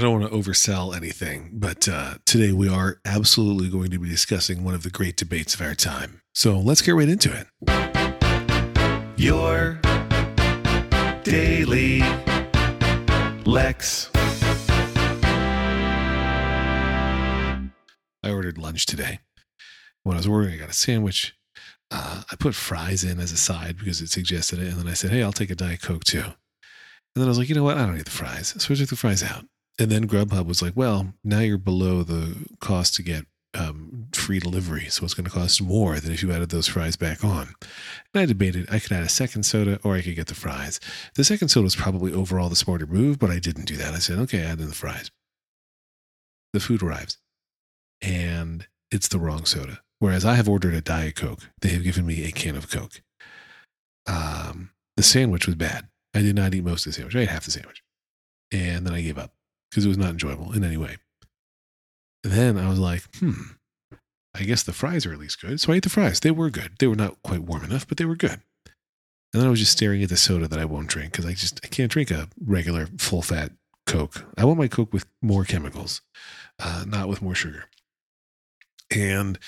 I don't want to oversell anything, but uh, today we are absolutely going to be discussing one of the great debates of our time. So let's get right into it. Your daily Lex. I ordered lunch today. When I was ordering, I got a sandwich. Uh, I put fries in as a side because it suggested it. And then I said, hey, I'll take a Diet Coke too. And then I was like, you know what? I don't need the fries. So I took the fries out. And then Grubhub was like, well, now you're below the cost to get um, free delivery. So it's going to cost more than if you added those fries back on. And I debated I could add a second soda or I could get the fries. The second soda was probably overall the smarter move, but I didn't do that. I said, okay, add in the fries. The food arrives and it's the wrong soda. Whereas I have ordered a Diet Coke, they have given me a can of Coke. Um, the sandwich was bad. I did not eat most of the sandwich. I ate half the sandwich. And then I gave up because it was not enjoyable in any way. Then I was like, hmm, I guess the fries are at least good. So I ate the fries. They were good. They were not quite warm enough, but they were good. And then I was just staring at the soda that I won't drink because I just I can't drink a regular full fat Coke. I want my Coke with more chemicals, uh, not with more sugar. And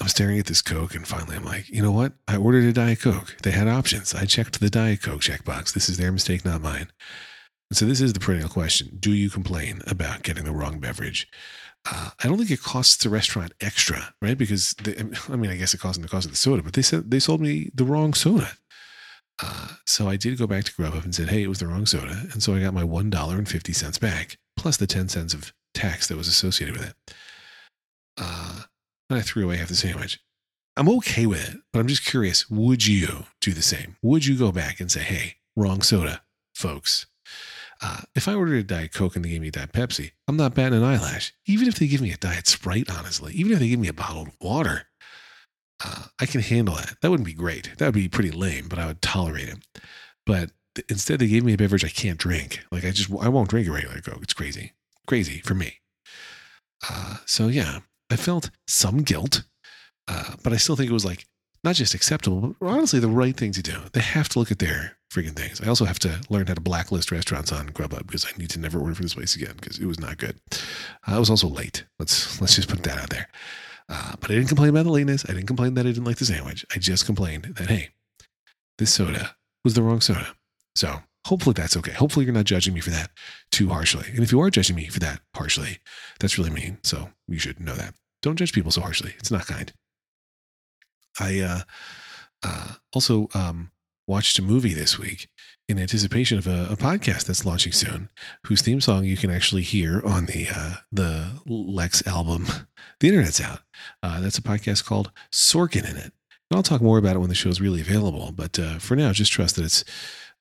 I'm staring at this Coke, and finally I'm like, you know what? I ordered a Diet Coke. They had options. I checked the Diet Coke checkbox. This is their mistake, not mine. So this is the perennial question: Do you complain about getting the wrong beverage? Uh, I don't think it costs the restaurant extra, right? Because they, I mean, I guess it costs them the cost of the soda, but they said they sold me the wrong soda. Uh, so I did go back to Grubhub and said, "Hey, it was the wrong soda," and so I got my one dollar and fifty cents back, plus the ten cents of tax that was associated with it. Uh, and I threw away half the sandwich. I'm okay with it, but I'm just curious: Would you do the same? Would you go back and say, "Hey, wrong soda, folks"? Uh, if I ordered a Diet Coke and they gave me a Diet Pepsi, I'm not batting an eyelash. Even if they give me a Diet Sprite, honestly, even if they give me a bottled water, uh, I can handle that. That wouldn't be great. That would be pretty lame, but I would tolerate it. But th- instead, they gave me a beverage I can't drink. Like I just, I won't drink a regular Coke. It's crazy, crazy for me. Uh, so yeah, I felt some guilt, uh, but I still think it was like not just acceptable, but honestly the right thing to do. They have to look at their freaking things. I also have to learn how to blacklist restaurants on Grubhub because I need to never order from this place again because it was not good. Uh, I was also late. Let's let's just put that out there. Uh, but I didn't complain about the lateness. I didn't complain that I didn't like the sandwich. I just complained that hey, this soda was the wrong soda. So hopefully that's okay. Hopefully you're not judging me for that too harshly. And if you are judging me for that harshly, that's really mean. So you should know that. Don't judge people so harshly. It's not kind. I uh, uh, also um, watched a movie this week in anticipation of a, a, podcast that's launching soon, whose theme song you can actually hear on the uh, the Lex album. The internet's out. Uh, that's a podcast called Sorkin in it. And I'll talk more about it when the show is really available. But uh, for now, just trust that it's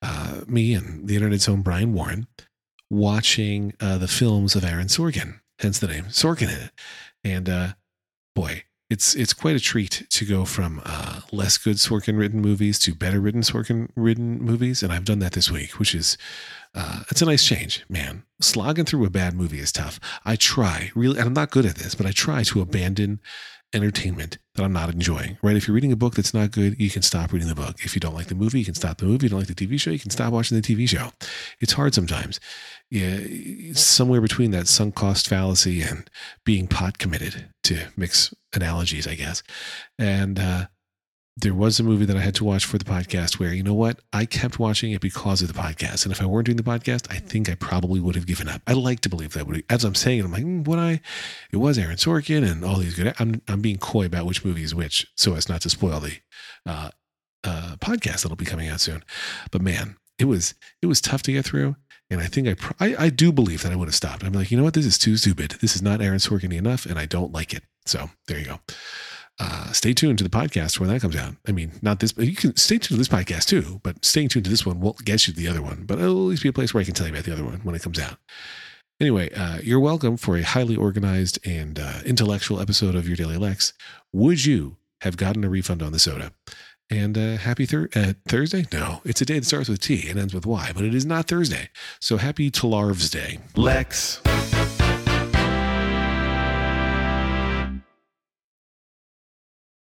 uh, me and the internet's own Brian Warren watching uh, the films of Aaron Sorkin, hence the name Sorkin in it. And uh, boy, it's it's quite a treat to go from uh, less good Sorkin written movies to better written Sorkin written movies, and I've done that this week, which is uh, it's a nice change, man. Slogging through a bad movie is tough. I try really, and I'm not good at this, but I try to abandon entertainment that I'm not enjoying. Right? If you're reading a book that's not good, you can stop reading the book. If you don't like the movie, you can stop the movie. If you don't like the TV show, you can stop watching the TV show. It's hard sometimes. Yeah, somewhere between that sunk cost fallacy and being pot committed to mix analogies, I guess. And uh, there was a movie that I had to watch for the podcast where, you know what? I kept watching it because of the podcast. And if I weren't doing the podcast, I think I probably would have given up. I like to believe that would, as I'm saying it, I'm like, mm, would I? It was Aaron Sorkin and all these good. I'm, I'm being coy about which movie is which so as not to spoil the uh, uh, podcast that'll be coming out soon. But man, it was, it was tough to get through. And I think I, I, I do believe that I would have stopped. I'm like, you know what? This is too stupid. This is not Aaron Sorkin enough, and I don't like it. So there you go. Uh, stay tuned to the podcast when that comes out. I mean, not this, but you can stay tuned to this podcast too, but staying tuned to this one won't get you the other one, but it'll at least be a place where I can tell you about the other one when it comes out. Anyway, uh, you're welcome for a highly organized and uh, intellectual episode of Your Daily Lex. Would you have gotten a refund on the soda? And uh, happy thir- uh, Thursday? No, it's a day that starts with T and ends with Y, but it is not Thursday. So happy Talarv's Day. Lex.